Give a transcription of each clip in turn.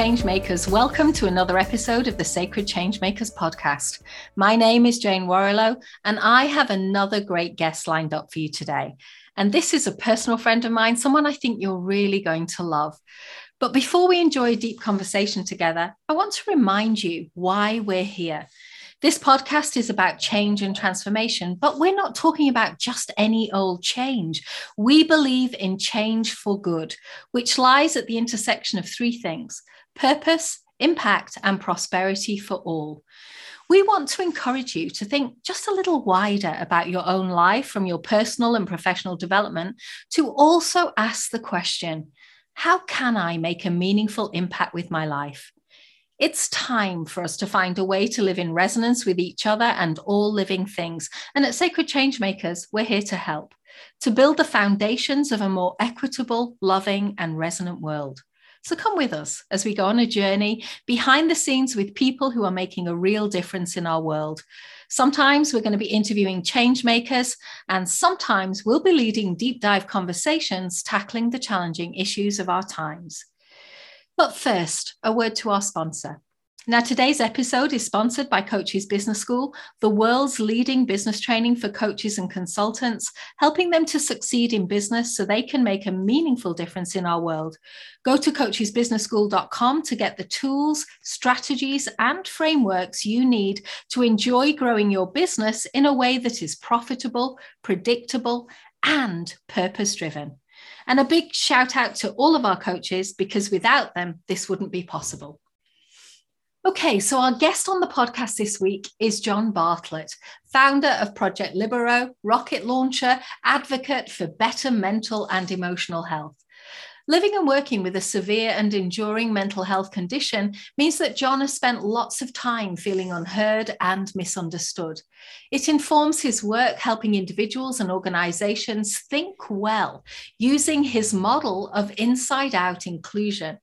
Changemakers, welcome to another episode of the Sacred Changemakers podcast. My name is Jane Warrilow, and I have another great guest lined up for you today. And this is a personal friend of mine, someone I think you're really going to love. But before we enjoy a deep conversation together, I want to remind you why we're here. This podcast is about change and transformation, but we're not talking about just any old change. We believe in change for good, which lies at the intersection of three things purpose, impact, and prosperity for all. We want to encourage you to think just a little wider about your own life from your personal and professional development to also ask the question how can I make a meaningful impact with my life? It's time for us to find a way to live in resonance with each other and all living things. And at Sacred Changemakers, we're here to help, to build the foundations of a more equitable, loving, and resonant world. So come with us as we go on a journey behind the scenes with people who are making a real difference in our world. Sometimes we're going to be interviewing change makers, and sometimes we'll be leading deep dive conversations tackling the challenging issues of our times. But first, a word to our sponsor. Now, today's episode is sponsored by Coaches Business School, the world's leading business training for coaches and consultants, helping them to succeed in business so they can make a meaningful difference in our world. Go to coachesbusinessschool.com to get the tools, strategies, and frameworks you need to enjoy growing your business in a way that is profitable, predictable, and purpose driven. And a big shout out to all of our coaches because without them, this wouldn't be possible. Okay, so our guest on the podcast this week is John Bartlett, founder of Project Libero, rocket launcher, advocate for better mental and emotional health. Living and working with a severe and enduring mental health condition means that John has spent lots of time feeling unheard and misunderstood. It informs his work helping individuals and organizations think well using his model of inside out inclusion.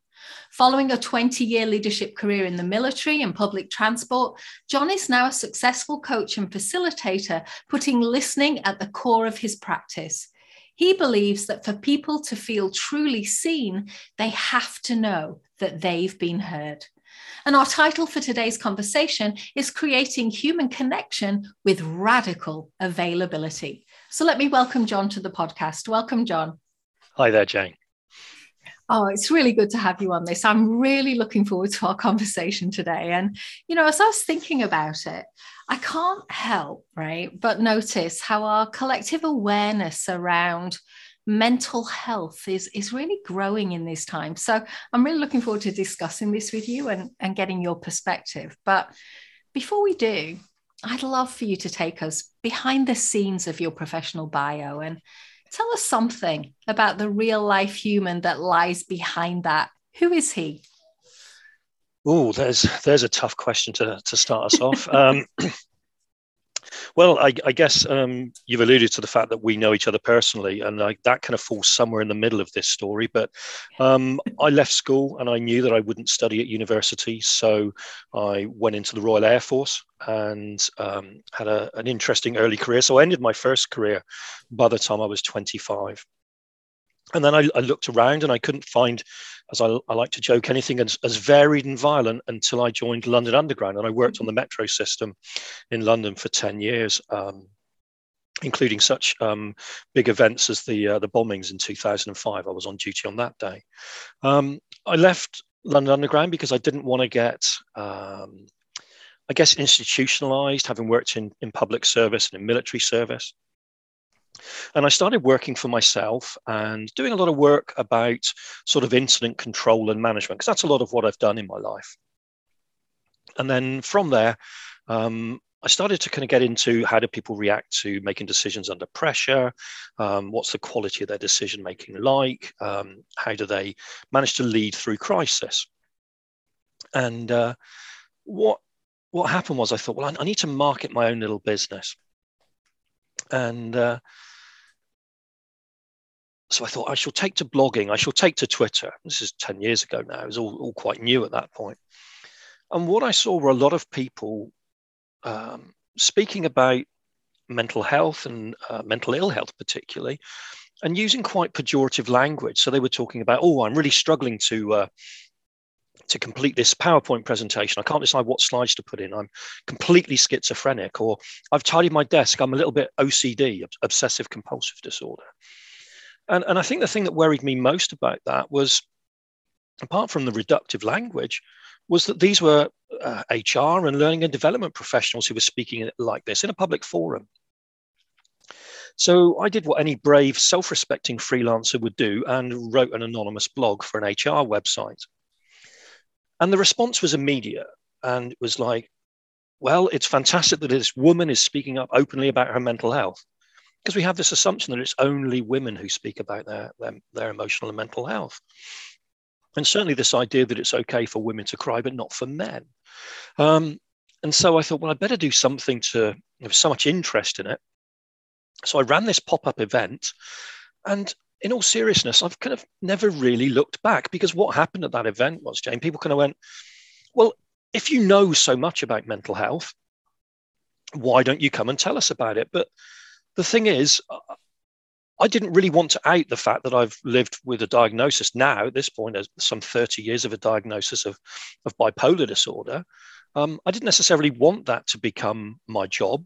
Following a 20 year leadership career in the military and public transport, John is now a successful coach and facilitator, putting listening at the core of his practice. He believes that for people to feel truly seen, they have to know that they've been heard. And our title for today's conversation is Creating Human Connection with Radical Availability. So let me welcome John to the podcast. Welcome, John. Hi there, Jane. Oh, it's really good to have you on this. I'm really looking forward to our conversation today. And, you know, as I was thinking about it, I can't help, right, but notice how our collective awareness around mental health is, is really growing in this time. So I'm really looking forward to discussing this with you and, and getting your perspective. But before we do, I'd love for you to take us behind the scenes of your professional bio and tell us something about the real life human that lies behind that. Who is he? Oh, there's there's a tough question to to start us off. Um, well, I, I guess um, you've alluded to the fact that we know each other personally, and I, that kind of falls somewhere in the middle of this story. But um, I left school, and I knew that I wouldn't study at university, so I went into the Royal Air Force and um, had a, an interesting early career. So I ended my first career by the time I was 25 and then I, I, looked around and I couldn't find, as I, I like to joke, anything as, as, varied and violent until I joined London Underground and I worked on the metro system in London for 10 years, um, including such um, big events as the, uh, the bombings in 2005. I was on duty on that day. Um, I left London Underground because I didn't want to get, um, I guess, institutionalized, having worked in, in public service and in military service. And I started working for myself and doing a lot of work about sort of incident control and management, because that's a lot of what I've done in my life. And then from there, um, I started to kind of get into how do people react to making decisions under pressure? Um, what's the quality of their decision making like? Um, how do they manage to lead through crisis? And uh, what what happened was I thought, well, I, need to market my own little business. And uh, so I thought I shall take to blogging, I shall take to Twitter. This is 10 years ago now, it was all, all quite new at that point. And what I saw were a lot of people um, speaking about mental health and uh, mental ill health, particularly, and using quite pejorative language. So they were talking about, oh, I'm really struggling to uh, to complete this PowerPoint presentation. I can't decide what slides to put in. I'm completely schizophrenic, or I've tidied my desk. I'm a little bit OCD, obsessive compulsive disorder. And, and I think the thing that worried me most about that was, apart from the reductive language, was that these were uh, HR and learning and development professionals who were speaking like this in a public forum. So I did what any brave, self respecting freelancer would do and wrote an anonymous blog for an HR website. And the response was immediate. And it was like, well, it's fantastic that this woman is speaking up openly about her mental health. Because we have this assumption that it's only women who speak about their, their, their emotional and mental health. And certainly this idea that it's okay for women to cry, but not for men. Um, and so I thought, well, I'd better do something to have so much interest in it. So I ran this pop up event. And in all seriousness, I've kind of never really looked back because what happened at that event was, Jane, people kind of went, well, if you know so much about mental health, why don't you come and tell us about it? But the thing is, I didn't really want to out the fact that I've lived with a diagnosis now at this point, there's some 30 years of a diagnosis of, of bipolar disorder. Um, I didn't necessarily want that to become my job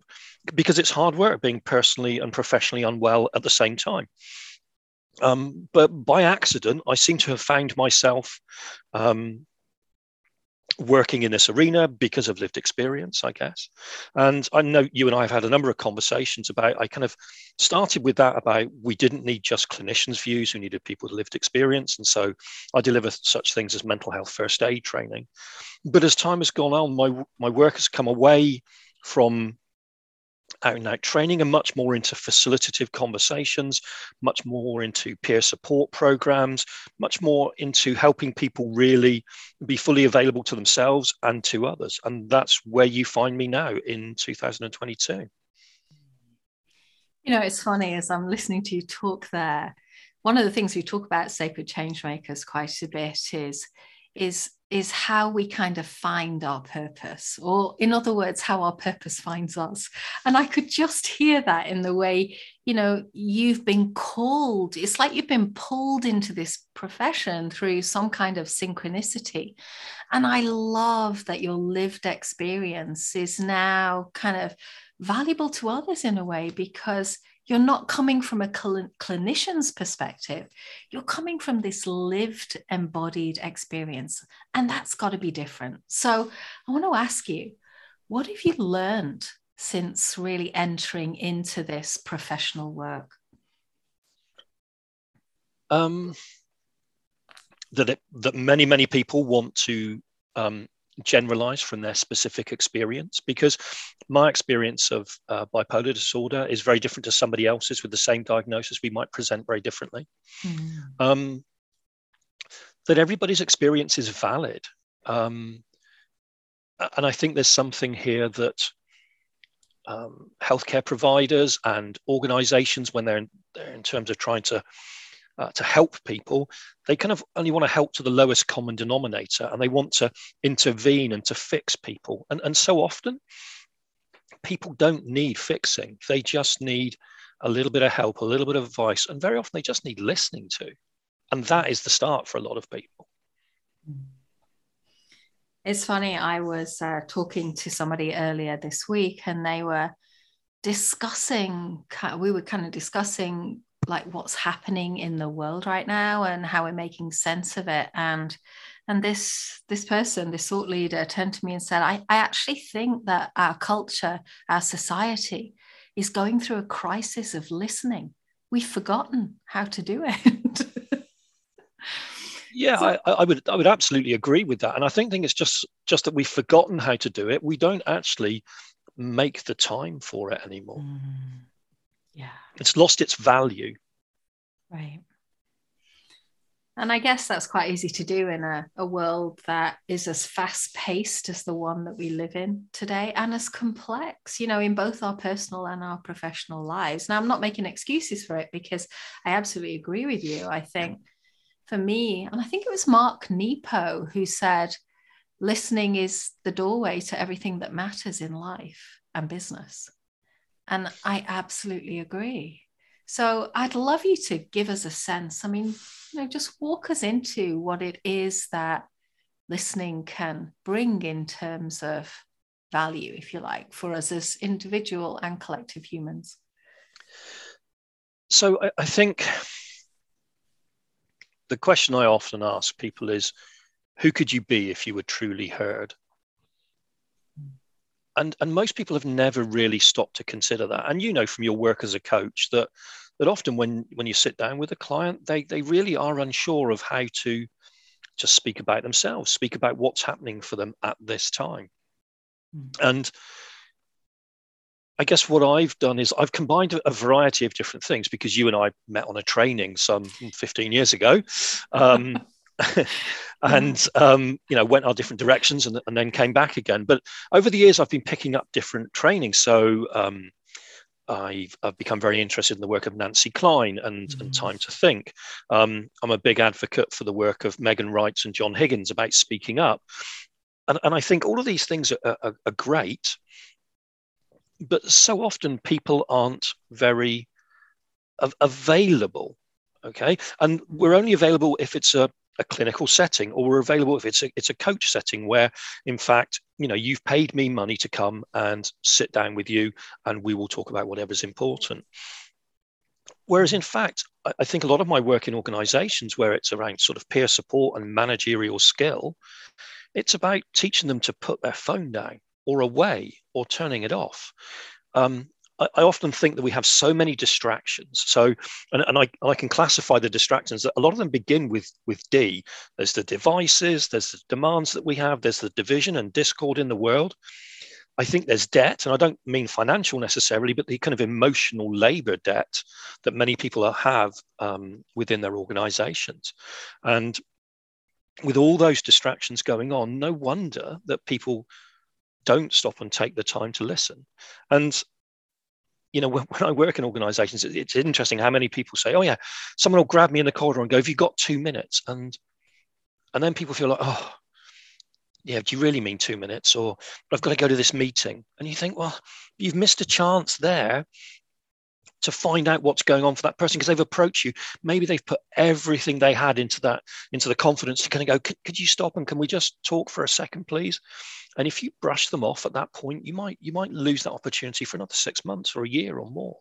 because it's hard work being personally and professionally unwell at the same time. Um, but by accident, I seem to have found myself um, working in this arena because of lived experience, I guess. And I know you and I have had a number of conversations about, I kind of started with that about we didn't need just clinicians' views, we needed people with lived experience. And so I deliver such things as mental health first aid training. But as time has gone on, my, my work has come away from out and out training and much more into facilitative conversations, much more into peer support programs, much more into helping people really be fully available to themselves and to others. And that's where you find me now in 2022. You know, it's funny as I'm listening to you talk there. One of the things we talk about sacred change makers quite a bit is is is how we kind of find our purpose, or in other words, how our purpose finds us. And I could just hear that in the way, you know, you've been called. It's like you've been pulled into this profession through some kind of synchronicity. And I love that your lived experience is now kind of valuable to others in a way because you're not coming from a cl- clinician's perspective. You're coming from this lived, embodied experience. And that's got to be different. So I want to ask you what have you learned since really entering into this professional work? Um, that it, that many many people want to um, generalize from their specific experience because my experience of uh, bipolar disorder is very different to somebody else's with the same diagnosis. We might present very differently. Mm. um, that everybody's experience is valid. Um, and i think there's something here that um, healthcare providers and organizations when they're in, they're in terms of trying to uh, to help people, they kind of only want to help to the lowest common denominator and they want to intervene and to fix people. And, and so often, people don't need fixing, they just need a little bit of help, a little bit of advice, and very often they just need listening to. And that is the start for a lot of people. It's funny, I was uh, talking to somebody earlier this week and they were discussing, we were kind of discussing like what's happening in the world right now and how we're making sense of it. And and this this person this thought leader turned to me and said I, I actually think that our culture our society is going through a crisis of listening. We've forgotten how to do it. Yeah so, I, I, would i would absolutely agree with that. And i think, think it's just just that we've forgotten how to do it. We don't actually make the time for it anymore. Mm. Yeah. It's lost its value. Right. And I guess that's quite easy to do in a, a world that is as fast paced as the one that we live in today and as complex, you know, in both our personal and our professional lives. Now, I'm not making excuses for it because I absolutely agree with you. I think for me, and I think it was Mark Nepo who said, listening is the doorway to everything that matters in life and business. And I absolutely agree. So I'd love you to give us a sense. I mean, you know, just walk us into what it is that listening can bring in terms of value, if you like, for us as individual and collective humans? So I, I think the question I often ask people is who could you be if you were truly heard? And, and most people have never really stopped to consider that. And you know from your work as a coach that that often when when you sit down with a client, they they really are unsure of how to just speak about themselves, speak about what's happening for them at this time. Mm. And I guess what I've done is I've combined a variety of different things because you and I met on a training some 15 years ago. Um, and um, you know went our different directions and, and, then came back again but over the years i've been picking up different training so um, I've, I've, become very interested in the work of Nancy Kline and, mm-hmm. and Time to Think. Um, I'm a big advocate for the work of Megan Reitz and John Higgins about speaking up. And, and I think all of these things are, are, are great, but so often people aren't very available. Okay. And we're only available if it's a a clinical setting or we're available if it's a, it's a coach setting where in fact you know you've paid me money to come and sit down with you and we will talk about whatever's important. Whereas in fact i think a lot of my work in organizations where it's around sort of peer support and managerial skill it's about teaching them to put their phone down or away or turning it off. Um, I, often think that we have so many distractions. So, and, and I, I can classify the distractions that a lot of them begin with with D. There's the devices, there's the demands that we have, there's the division and discord in the world. I think there's debt, and I don't mean financial necessarily, but the kind of emotional labor debt that many people have um, within their organizations. And with all those distractions going on, no wonder that people don't stop and take the time to listen. And you know, when, when I work in organizations, it, it's interesting how many people say, oh, yeah, someone will grab me in the corridor and go, have you got two minutes? And and then people feel like, oh, yeah, do you really mean two minutes? Or I've got to go to this meeting. And you think, well, you've missed a chance there to find out what's going on for that person because they've approached you. Maybe they've put everything they had into that, into the confidence to kind of go, could you stop and can we just talk for a second, please? And if you brush them off at that point, you might you might lose that opportunity for another six months or a year or more.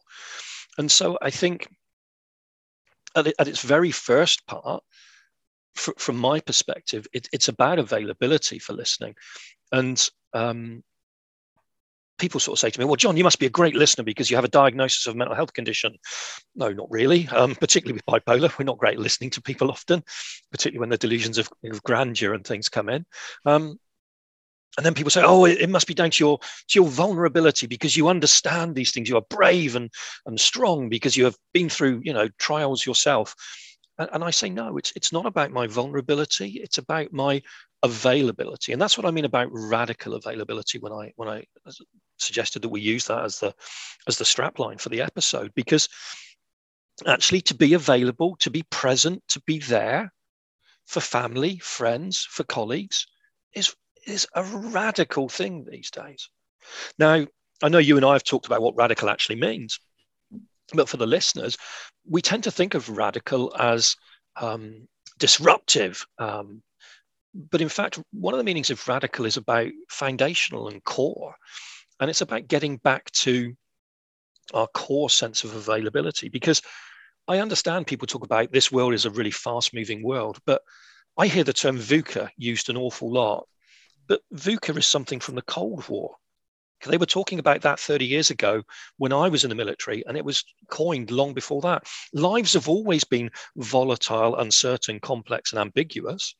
And so I think at, at its very first part, fr- from my perspective, it, it's about availability for listening. And um, people sort of say to me, "Well, John, you must be a great listener because you have a diagnosis of a mental health condition." No, not really. Um, particularly with bipolar, we're not great at listening to people often, particularly when the delusions of, of grandeur and things come in. Um, and then people say oh it, it, must be down to your to your vulnerability because you understand these things you are brave and and strong because you have been through you know trials yourself and i say no it's it's not about my vulnerability it's about my availability and that's what i mean about radical availability when i when i suggested that we use that as the as the strap line for the episode because actually to be available to be present to be there for family friends for colleagues is is a radical thing these days. Now, I know you and I have talked about what radical actually means, but for the listeners, we tend to think of radical as um, disruptive. Um, but in fact, one of the meanings of radical is about foundational and core. And it's about getting back to our core sense of availability. Because I understand people talk about this world is a really fast moving world, but I hear the term VUCA used an awful lot. But VUCA is something from the Cold War. They were talking about that 30 years ago when I was in the military, and it was coined long before that. Lives have always been volatile, uncertain, complex, and ambiguous.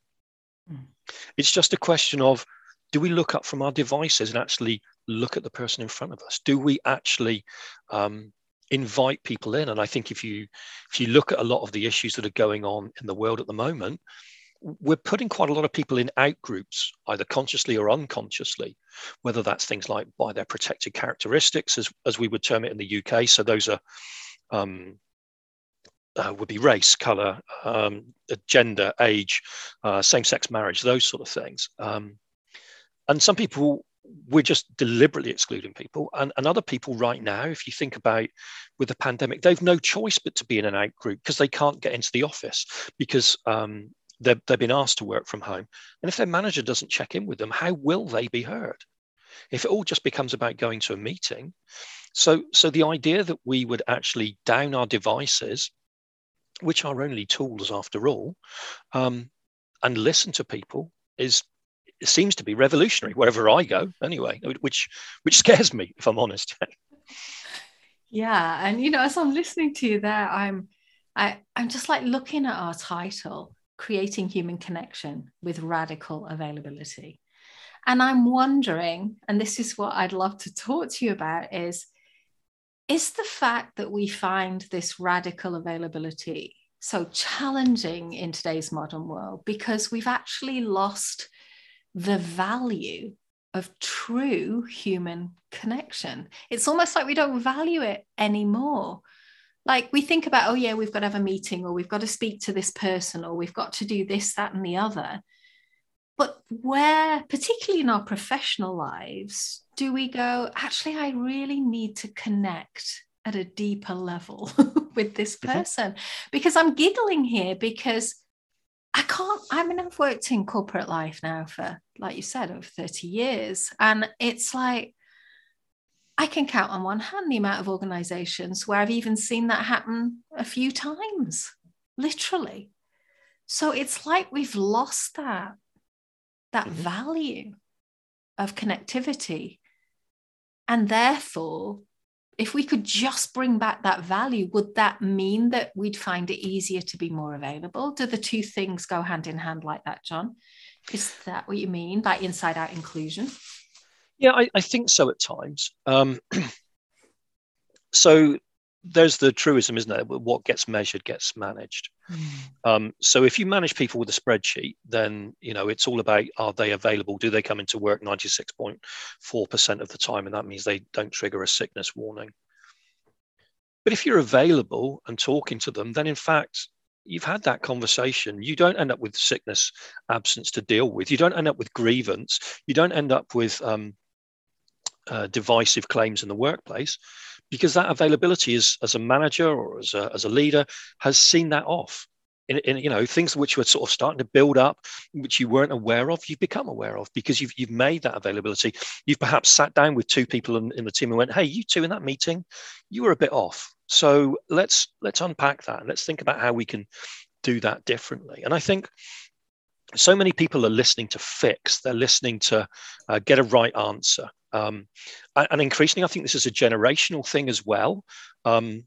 It's just a question of do we look up from our devices and actually look at the person in front of us? Do we actually um, invite people in? And I think if you if you look at a lot of the issues that are going on in the world at the moment, we're putting quite a lot of people in out groups, either consciously or unconsciously, whether that's things like by their protected characteristics, as, as we would term it in the UK. So those are um, uh, would be race, color, um, gender, age, uh, same-sex marriage, those sort of things. Um, and some people we're just deliberately excluding people and, and other people right now if you think about with the pandemic they've no choice but to be in an out group because they can't get into the office because um, they've, they've been asked to work from home. And if their manager doesn't check in with them, how will they be heard? If it all just becomes about going to a meeting, so so the idea that we would actually down our devices, which are only tools after all, um, and listen to people is seems to be revolutionary wherever I go anyway, which which scares me if I'm honest. yeah, and you know, as I'm listening to you there, I'm I I'm just like looking at our title, creating human connection with radical availability. And I'm wondering, and this is what I'd love to talk to you about is is the fact that we find this radical availability so challenging in today's modern world because we've actually lost the value of true human connection. It's almost like we don't value it anymore. Like we think about, oh, yeah, we've got to have a meeting or we've got to speak to this person or we've got to do this, that, and the other. But where, particularly in our professional lives, do we go, actually, I really need to connect at a deeper level with this mm-hmm. person? Because I'm giggling here because I can't, I mean, I've worked in corporate life now for, like you said, over 30 years. And it's like, I can count on one hand the amount of organizations where I've even seen that happen a few times, literally. So it's like we've lost that, that mm-hmm. value of connectivity. And therefore, if we could just bring back that value, would that mean that we'd find it easier to be more available? Do the two things go hand in hand like that, John? Is that what you mean by inside out inclusion? Yeah, I, I think so at times. Um, so there's the truism, isn't it? What gets measured gets managed. Mm. Um, so if you manage people with a spreadsheet, then you know it's all about are they available? Do they come into work 96.4% of the time, and that means they don't trigger a sickness warning. But if you're available and talking to them, then in fact you've had that conversation. You don't end up with sickness absence to deal with. You don't end up with grievance. You don't end up with um, uh, divisive claims in the workplace because that availability is as a manager or as a, as a leader has seen that off. In, in, you know things which were sort of starting to build up which you weren't aware of you've become aware of because you've, you've made that availability. You've perhaps sat down with two people in, in the team and went hey you two in that meeting you were a bit off. So let's let's unpack that and let's think about how we can do that differently. And i think so many people are listening to fix they're listening to uh, get a right answer um, and increasingly, I think this is a generational thing as well. Um,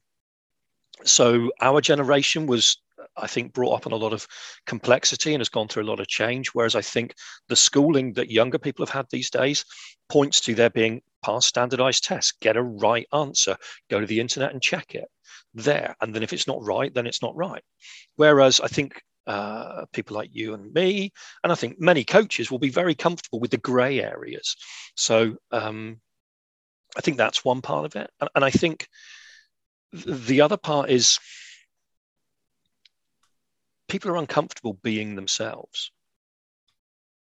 so our generation was, I think, brought up on a lot of complexity and has gone through a lot of change. Whereas I think the schooling that younger people have had these days points to there being pass standardized tests, get a right answer, go to the internet and check it there. And then if it's not right, then it's not right. Whereas I think uh, people like you and me, and I think many coaches will be very comfortable with the grey areas. So um, I think that's one part of it, and, and I think the other part is people are uncomfortable being themselves.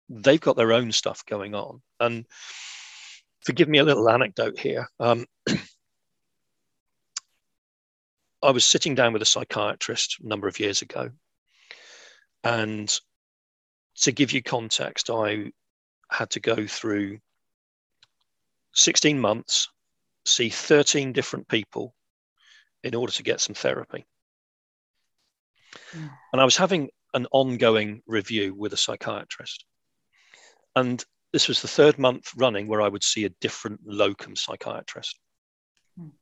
They've got their own stuff going on, and forgive me a little anecdote here. Um, I was sitting down with a psychiatrist a number of years ago, and to give you context, I had to go through 16 months, see 13 different people in order to get some therapy. Mm. And I was having an ongoing review with a psychiatrist. And this was the third month running where I would see a different locum psychiatrist. Mm.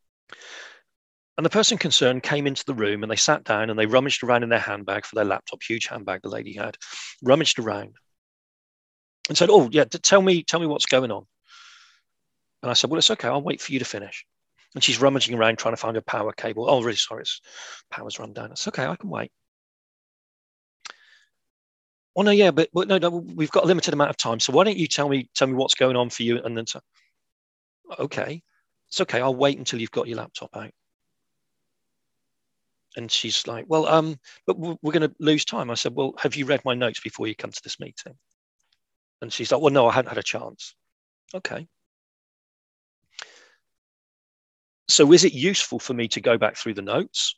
And the person concerned came into the room and they sat down and they rummaged around in their handbag for their laptop, huge handbag the lady had, rummaged around and said, Oh, yeah, tell me, tell me what's going on. And I said, Well, it's okay, I'll wait for you to finish. And she's rummaging around trying to find a power cable. Oh, really sorry, it's power's run down. It's okay, I can wait. Oh no, yeah, but, but no, no, we've got a limited amount of time. So why don't you tell me tell me what's going on for you? And then, to, okay, it's okay. I'll wait until you've got your laptop out and she's like, well, um, but we're going to lose time. I said, well, have you read my notes before you come to this meeting? And she's like, well, no, I hadn't had a chance. Okay. So is it useful for me to go back through the notes?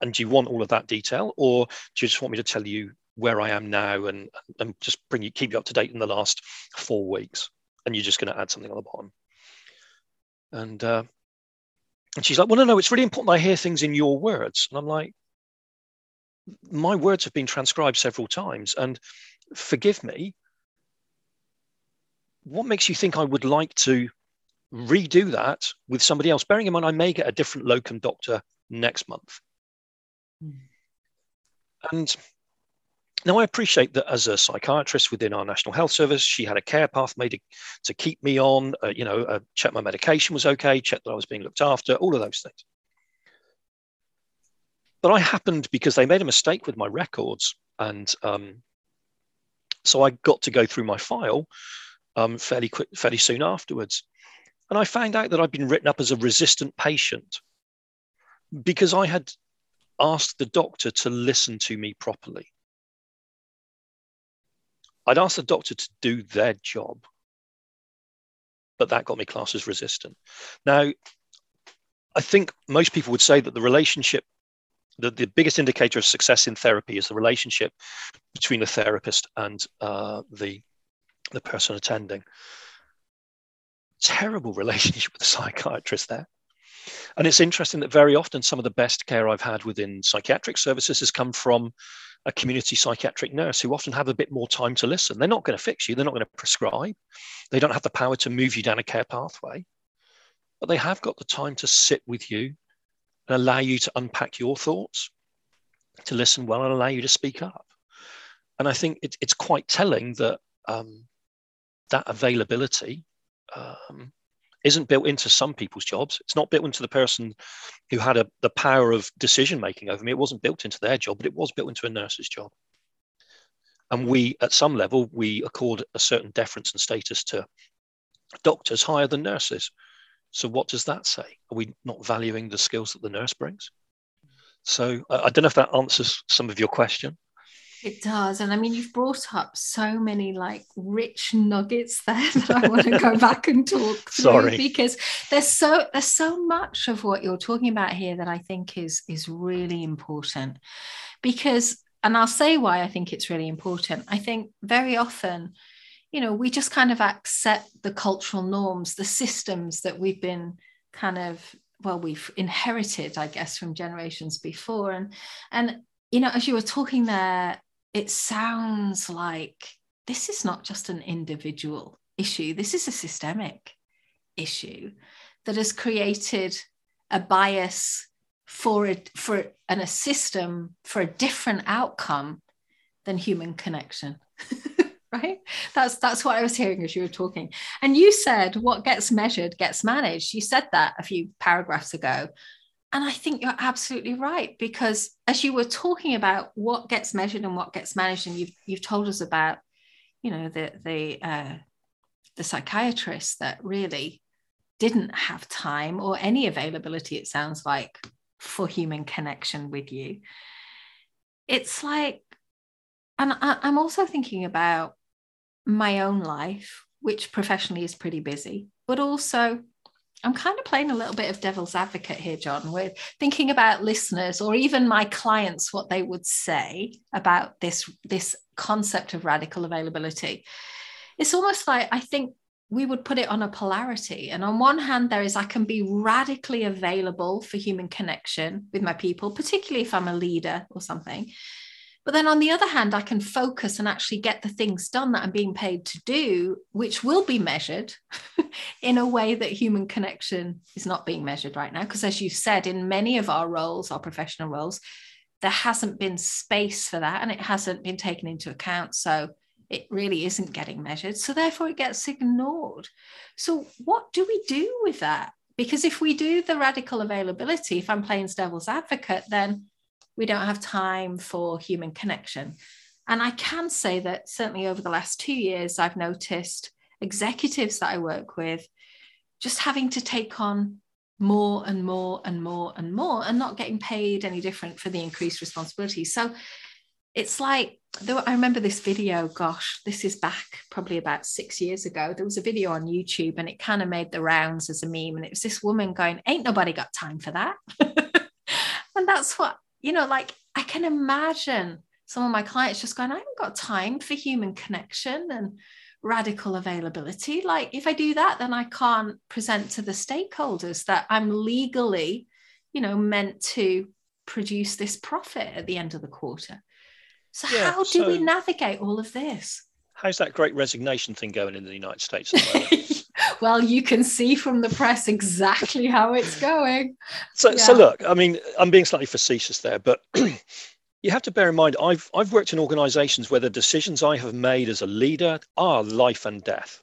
And do you want all of that detail? Or do you just want me to tell you where I am now and and just bring you keep you up to date in the last four weeks. And you're just going to add something on the bottom. And uh, and she's like, well, no, no, it's really important I hear things in your words. And I'm like, my words have been transcribed several times. And forgive me, what makes you think I would like to redo that with somebody else? Bearing in mind, I may get a different locum doctor next month. Mm. And now I appreciate that as a psychiatrist within our National Health Service, she had a care path made to, to keep me on, uh, you know, uh, check my medication was okay, check that I was being looked after, all of those things. But I happened because they made a mistake with my records. And um, so I got to go through my file um, fairly quick, fairly soon afterwards. And I found out that I'd been written up as a resistant patient because I had asked the doctor to listen to me properly. I'd asked the doctor to do their job, but that got me classed as resistant. Now, I think most people would say that the relationship, the, the biggest indicator of success in therapy is the relationship between the therapist and uh, the the person attending. Terrible relationship with the psychiatrist there. And it's interesting that very often some of the best care I've had within psychiatric services has come from a community psychiatric nurse who often have a bit more time to listen. They're not going to fix you, they're not going to prescribe, they don't have the power to move you down a care pathway, but they have got the time to sit with you and allow you to unpack your thoughts, to listen well, and allow you to speak up. And I think it, it's quite telling that um, that availability um, isn't built into some people's jobs. It's not built into the person who had a, the power of decision making over me. It wasn't built into their job, but it was built into a nurse's job. And we, at some level, we accord a certain deference and status to doctors higher than nurses. So, what does that say? Are we not valuing the skills that the nurse brings? So, I don't know if that answers some of your question. It does. And I mean, you've brought up so many like rich nuggets there that I want to go back and talk through Sorry. because there's so there's so much of what you're talking about here that I think is is really important. Because and I'll say why I think it's really important. I think very often, you know, we just kind of accept the cultural norms, the systems that we've been kind of well we've inherited i guess from generations before and and you know as you were talking there it sounds like this is not just an individual issue, this is a systemic issue that has created a bias for it for and a system for a different outcome than human connection right? That's that's what i was hearing as you were talking. And you said what gets measured gets managed. You said that a few paragraphs ago and I think you're absolutely right because as you were talking about what gets measured and what gets managed, and you've you've told us about, you know, the the uh, the psychiatrists that really didn't have time or any availability. It sounds like for human connection with you. It's like, and I, I'm also thinking about my own life, which professionally is pretty busy, but also I'm kind of playing a little bit of devil's advocate here, John. We're thinking about listeners or even my clients, what they would say about this, this concept of radical availability. It's almost like I think we would put it on a polarity. And on one hand, there is I can be radically available for human connection with my people, particularly if I'm a leader or something. But then on the other hand, I can focus and actually get the things done that I'm being paid to do, which will be measured in a way that human connection is not being measured right now. Because as you said, in many of our roles, our professional roles, there hasn't been space for that and it hasn't been taken into account. So it really isn't getting measured. So therefore, it gets ignored. So, what do we do with that? Because if we do the radical availability, if I'm playing devil's advocate, then we don't have time for human connection. And I can say that certainly over the last two years, I've noticed executives that I work with just having to take on more and more and more and more and not getting paid any different for the increased responsibility. So it's like, though I remember this video, gosh, this is back probably about six years ago. There was a video on YouTube and it kind of made the rounds as a meme. And it was this woman going, Ain't nobody got time for that. and that's what you know, like I can imagine some of my clients just going, I haven't got time for human connection and radical availability. Like, if I do that, then I can't present to the stakeholders that I'm legally, you know, meant to produce this profit at the end of the quarter. So, yeah, how do so we navigate all of this? How's that great resignation thing going in the United States? well, you can see from the press exactly how it's going. So, yeah. so look, I mean, I'm being slightly facetious there, but you have to bear in mind I've I've worked in organizations where the decisions I have made as a leader are life and death.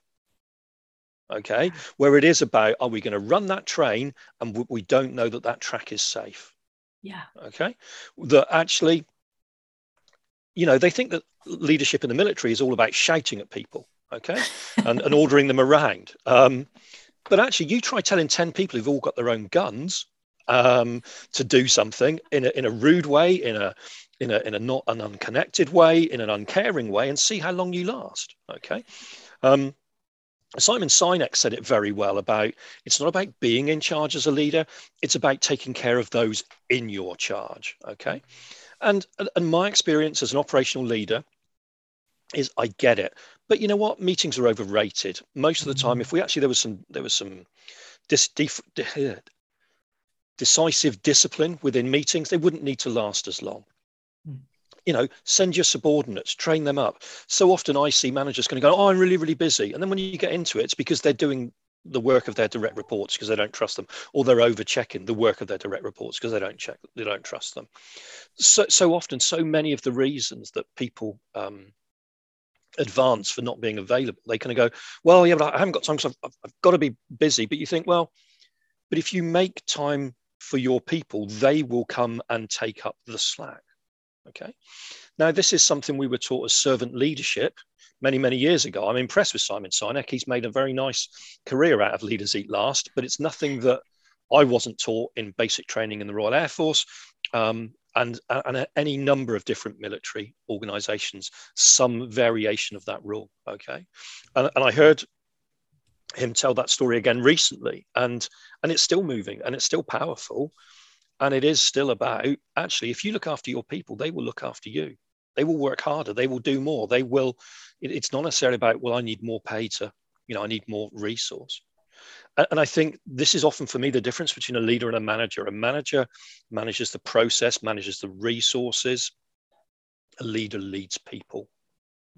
Okay, where it is about are we going to run that train and we don't know that that track is safe. Yeah. Okay, that actually, you know, they think that leadership in the military is all about shouting at people. Okay, and, and ordering them around. Um, but actually, you try telling ten people who've all got their own guns um, to do something in a, in a rude way, in a in a, in a not an unconnected way, in an uncaring way, and see how long you last. Okay. Um, Simon Sinek said it very well about it's not about being in charge as a leader, it's about taking care of those in your charge. Okay. And, and my experience as an operational leader is I get it. But you know what? Meetings are overrated. Most of the time, mm. if we actually there was some there was some dis, def, de, eh, decisive discipline within meetings, they wouldn't need to last as long mm. you know, send your subordinates, train them up. So often I see managers going to go, oh, I'm really, really busy. And then when you get into it, it's because they're doing the work of their direct reports because they don't trust them, or they're over checking the work of their direct reports because they don't check, they don't trust them. So, so often, so many of the reasons that people um, advance for not being available, they kind of go, well, yeah, but I haven't got time because I've, I've got to be busy. But you think, well, but if you make time for your people, they will come and take up the slack. Okay. Now, this is something we were taught as servant leadership many, many years ago. I'm impressed with Simon Sinek. He's made a very nice career out of Leaders Eat Last, but it's nothing that I wasn't taught in basic training in the Royal Air Force um, and, and any number of different military organizations, some variation of that rule. Okay. And, and I heard him tell that story again recently and and it's still moving and it's still powerful and it is still about actually, if you look after your people, they will look after you. They will work harder. They will do more. They will, it, it's not necessarily about, well, I need more pay to, you know, I need more resource. And, I think this is often for me the difference between a leader and a manager. A manager manages the process, manages the resources. A leader leads people.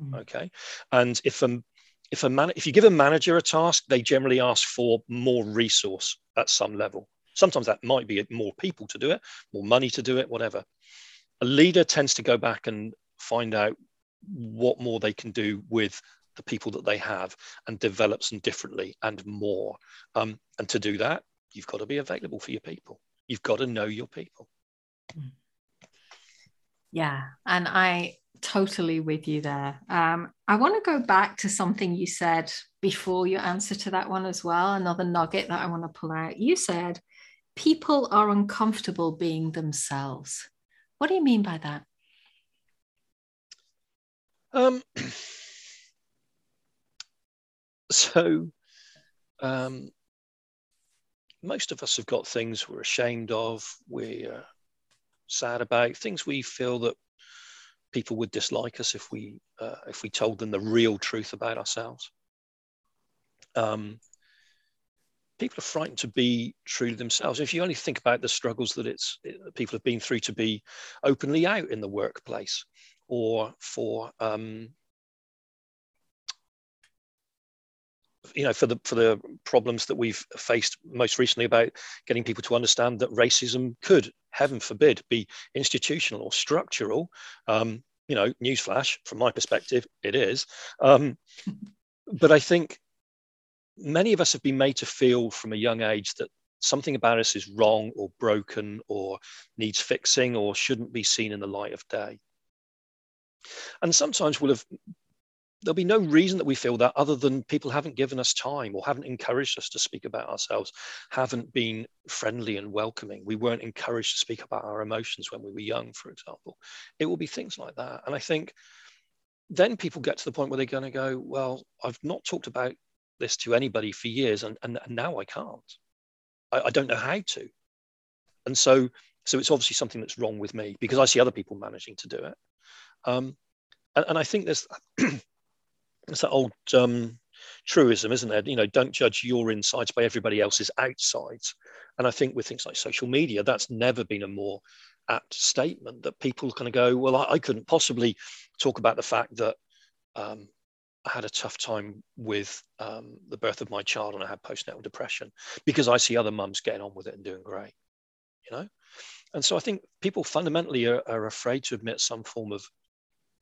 Mm. Okay. And if a if a man if you give a manager a task, they generally ask for more resource at some level. Sometimes that might be more people to do it, more money to do it, whatever. A leader tends to go back and find out what more they can do with the people that they have and develops them differently and more. Um, and to do that, you've got to be available for your people. You've got to know your people. Yeah. And I totally with you there. Um, I want to go back to something you said before your answer to that one as well. Another nugget that I want to pull out. You said people are uncomfortable being themselves. What do you mean by that? Um, so, um, most of us have got things we're ashamed of, we're sad about, things we feel that people would dislike us if we uh, if we told them the real truth about ourselves. Um, people are frightened to be true to themselves. If you only think about the struggles that it's it, people have been through to be openly out in the workplace, or for um, you know for the for the problems that we've faced most recently about getting people to understand that racism could, heaven forbid, be institutional or structural. Um, you know, newsflash from my perspective, it is. Um, but I think many of us have been made to feel from a young age that something about us is wrong or broken or needs fixing or shouldn't be seen in the light of day. And sometimes we'll have there'll be no reason that we feel that other than people haven't given us time or haven't encouraged us to speak about ourselves, haven't been friendly and welcoming. We weren't encouraged to speak about our emotions when we were young, for example. It will be things like that. And I think then people get to the point where they're going to go, Well, I've not talked about this to anybody for years, and, and, and now I can't. I, I don't know how to. And so, so it's obviously something that's wrong with me because I see other people managing to do it. Um, and, and, I think there's, there's that old um, truism, isn't there? You know, don't judge your insides by everybody else's outsides. And I think with things like social media, that's never been a more apt statement that people kind of go, well, I, I couldn't possibly talk about the fact that um, I had a tough time with um, the birth of my child and I had postnatal depression because I see other mums getting on with it and doing great, you know? And so I think people fundamentally are, are afraid to admit some form of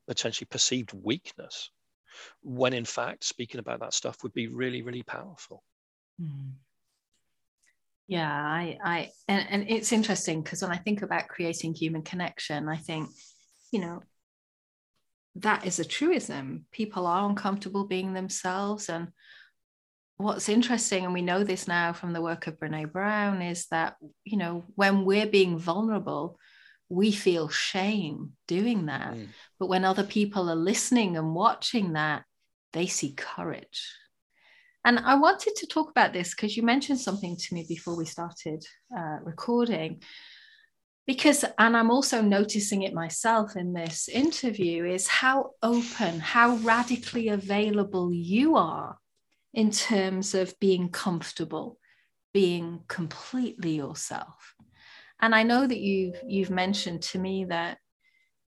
potentially perceived weakness when in fact speaking about that stuff would be really, really powerful. Mm. Yeah, I, I, and, and it's interesting because when I think about creating human connection, I think, you know, that is a truism. People are uncomfortable being themselves. And what's interesting, and we know this now from the work of Brene Brown, is that, you know, when we're being vulnerable, we feel shame doing that. Mm. But when other people are listening and watching that, they see courage. And I wanted to talk about this because you mentioned something to me before we started uh, recording. Because, and I'm also noticing it myself in this interview, is how open, how radically available you are in terms of being comfortable, being completely yourself. And I know that you've you've mentioned to me that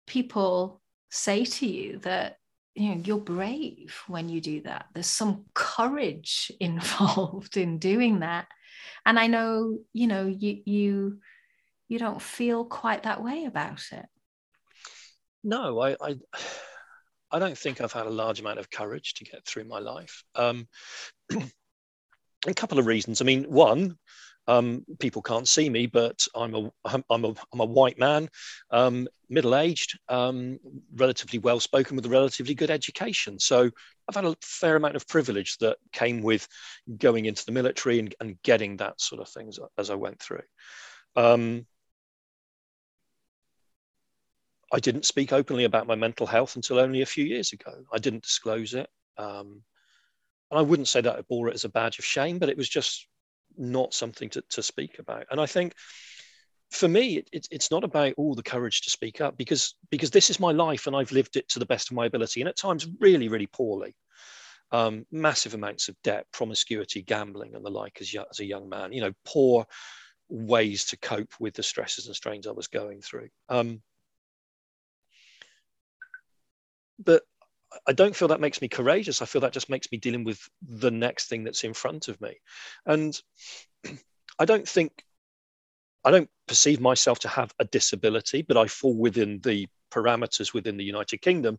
people say to you that you know you're brave when you do that. There's some courage involved in doing that. And i know you know you you you don't feel quite that way about it. No i i, I don't think i've had a large amount of courage to get through my life. Um a couple of reasons. I mean one um, people can't see me, but I'm a I'm, a I'm a white man, um, middle aged, um, relatively well spoken with a relatively good education. So I've had a fair amount of privilege that came with going into the military and, and getting that sort of things as I went through. Um, I didn't speak openly about my mental health until only a few years ago. I didn't disclose it. Um, and I wouldn't say that I bore it as a badge of shame, but it was just not something to, to speak about. And I think for me, it, it, it's not about all the courage to speak up because because this is my life and I've lived it to the best of my ability, and at times really, really poorly. Um, massive amounts of debt, promiscuity, gambling, and the like as, as a young man. You know, poor ways to cope with the stresses and strains I was going through. Um, but I don't feel that makes me courageous. I feel that just makes me dealing with the next thing that's in front of me. And I don't think, I don't perceive myself to have a disability, but I fall within the parameters within the United Kingdom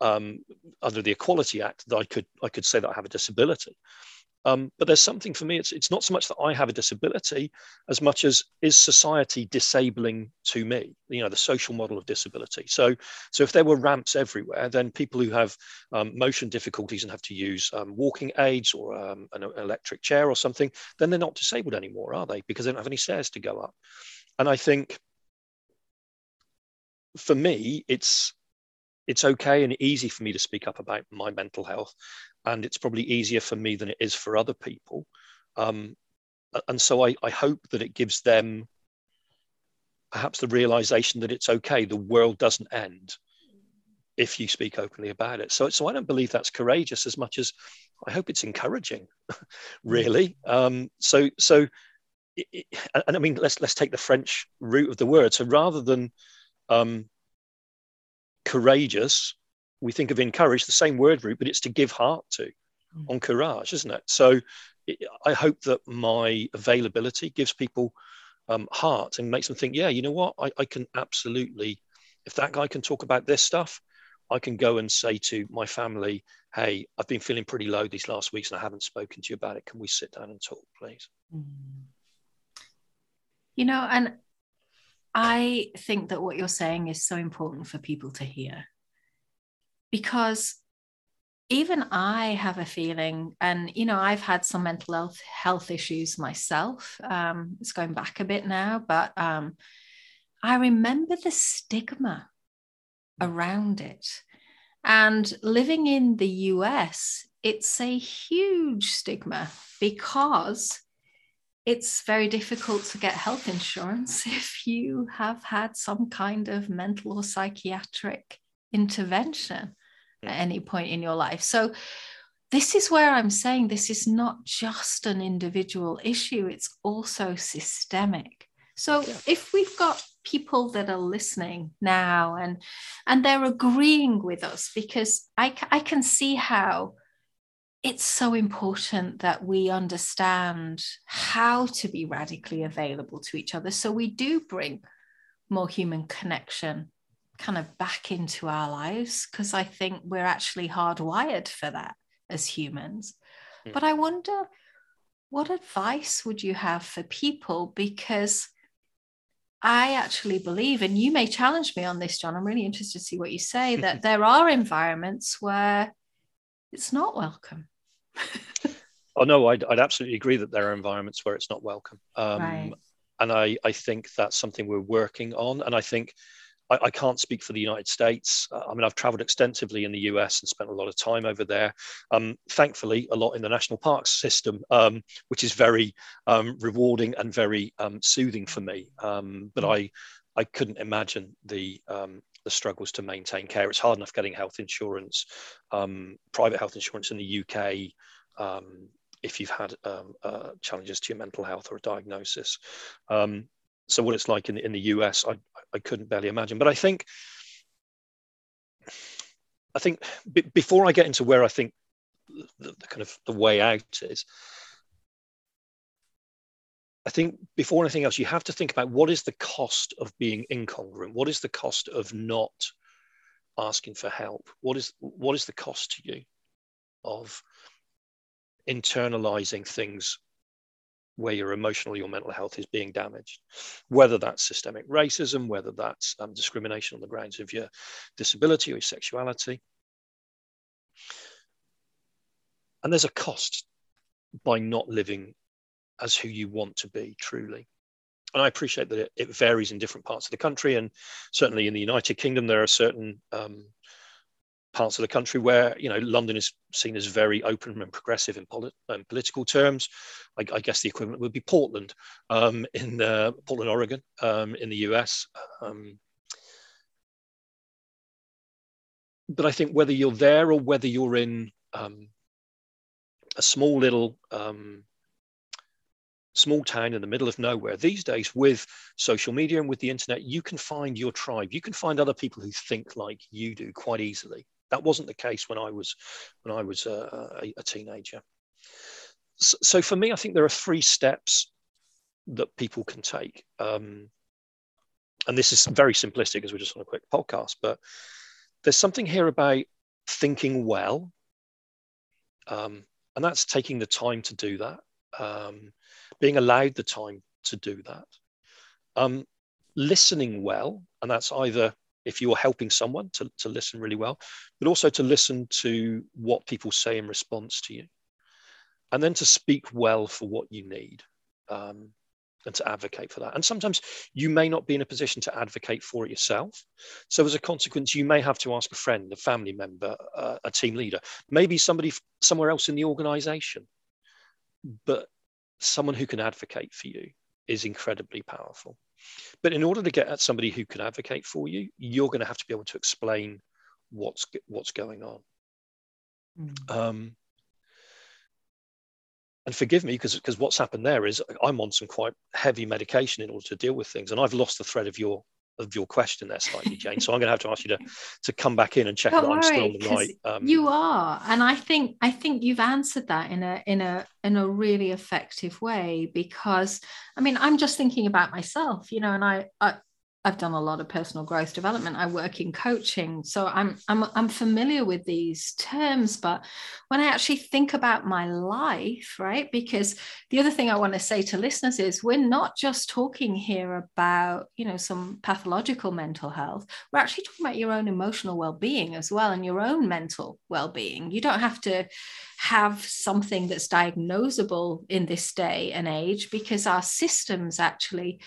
um, under the Equality Act that I could I could say that I have a disability. Um, but there's something for me, it's, it's not so much that I have a disability as much as is society disabling to me, you know, the social model of disability. So, so if there were ramps everywhere, then people who have um, motion difficulties and have to use um, walking aids or um, an electric chair or something, then they're not disabled anymore, are they? Because they don't have any stairs to go up. And I think for me, it's it's okay and easy for me to speak up about my mental health and it's probably easier for me than it is for other people. Um, and so I, I hope that it gives them perhaps the realization that it's okay the world doesn't end if you speak openly about it. So so i don't believe that's courageous as much as i hope it's encouraging really. Um, so so it, it, and i mean let's let's take the french root of the word. So rather than um, courageous, we think of encourage, the same word root, but it's to give heart to mm. on courage, isn't it? So it, I hope that my availability gives people um, heart and makes them think, yeah, you know what, I, I can absolutely, if that guy can talk about this stuff, I can go and say to my family, hey, I've been feeling pretty low these last weeks and I haven't spoken to you about it. Can we sit down and talk, please? Mm. You know, and I think that what you're saying is so important for people to hear because even I have a feeling, and you know, I've had some mental health health issues myself. Um, it's going back a bit now, but um, I remember the stigma around it. And living in the US, it's a huge stigma because it's very difficult to get health insurance if you have had some kind of mental or psychiatric intervention at any point in your life. So this is where I'm saying this is not just an individual issue, it's also systemic. So if we've got people that are listening now and and they're agreeing with us because I, I can see how it's so important that we understand how to be radically available to each other so we do bring more human connection kind of back into our lives because I think we're actually hardwired for that as humans. Mm. But I wonder what advice would you have for people? Because I actually believe, and you may challenge me on this, John. I'm really interested to see what you say, that there are environments where it's not welcome. Oh, no, I'd, I'd, absolutely agree that there are environments where it's not welcome. Um, right. And I, I think that's something we're working on. And I think I, I can't speak for the United States. Uh, I mean, I've traveled extensively in the US and spent a lot of time over there. Um, thankfully, a lot in the national parks system, um, which is very um, rewarding and very um, soothing for me. Um, but I, I couldn't imagine the um, the struggles to maintain care. It's hard enough getting health insurance, private health insurance in the UK if you've had um, uh, challenges to your mental health or a diagnosis. Um, so what it's like in, in the US, I, I couldn't barely imagine. But I think, I think b- before I get into where I think the, the, kind of the way out is, I think before anything else, you have to think about what is the cost of being incongruent. What is the cost of not asking for help? What is what is the cost to you of internalizing things where your emotional, your mental health is being damaged, whether that's systemic racism, whether that's um, discrimination on the grounds of your disability or your sexuality. And there's a cost by not living as who you want to be truly. And I appreciate that it, it varies in different parts of the country. And certainly in the United Kingdom, there are certain um, parts of the country where you know London is seen as very open and progressive in polit- um, political terms. I, I, guess the equivalent would be Portland um, in uh, Portland, Oregon, um, in the US. Um, but I think whether you're there or whether you're in um, a small little small town in the middle of nowhere these days with social media and with the internet you can find your tribe you can find other people who think like you do quite easily that wasn't the case when I was when I was a, a, teenager. So, so, for me, I think there are three steps that people can take. Um, and this is very simplistic as we're just on a quick podcast, but there's something here about thinking well. Um, and that's taking the time to do that, um, being allowed the time to do that. Um, listening well, and that's either if you're helping someone to, to listen really well, but also to listen to what people say in response to you. And then to speak well for what you need um, and to advocate for that. And sometimes you may not be in a position to advocate for it yourself. So, as a consequence, you may have to ask a friend, a family member, uh, a team leader, maybe somebody somewhere else in the organization. But someone who can advocate for you is incredibly powerful. But in order to get at somebody who can advocate for you, you're going to have to be able to explain what's what's going on. Mm. Um, and forgive me because because what's happened there is I'm on some quite heavy medication in order to deal with things, and I've lost the thread of your of your question there slightly, Jane. So I'm going to have to ask you to to come back in and check Don't that worry, I'm still right. Um, you are, and I think I think you've answered that in a in a in a really effective way because I mean I'm just thinking about myself, you know, and I, I I've done a lot of personal growth development. I work in coaching, so I'm I'm I'm familiar with these terms. But when I actually think about my life, right? Because the other thing I want to say to listeners is we're not just talking here about you know some pathological mental health. We're actually talking about your own emotional well-being as well, and your own mental well-being. You don't have to have something that's diagnosable in this day and age because our systems actually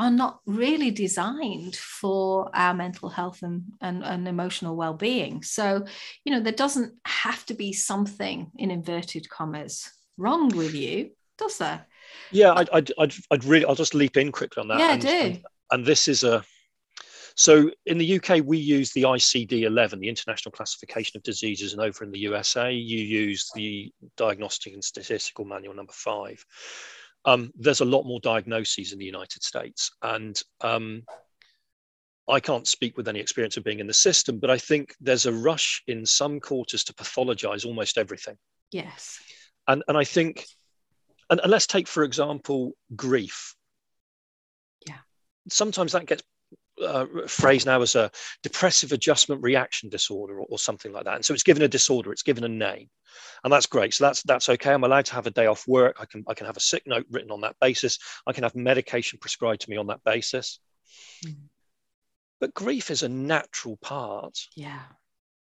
are not really designed for our mental health and, and, and, emotional well-being so you know there doesn't have to be something in inverted commas wrong with you does there yeah i'd, I'd, I'd, I'd really i'll just leap in quickly on that yeah and, do. And, and this is a So in the UK, we use the ICD 11, the International Classification of Diseases, and over in the USA, you use the Diagnostic and Statistical Manual number five. Um, there's a lot more diagnoses in the United States, and um, I can't speak with any experience of being in the system, but I think there's a rush in some quarters to pathologize almost everything. Yes. And, and I think, and, and let's take, for example, grief. Yeah. Sometimes that gets uh, phrased now as a depressive adjustment reaction disorder or, or, something like that. And so it's given a disorder, it's given a name, and that's great. So that's that's okay. I'm allowed to have a day off work. I can I can have a sick note written on that basis. I can have medication prescribed to me on that basis. Mm. But grief is a natural part. Yeah.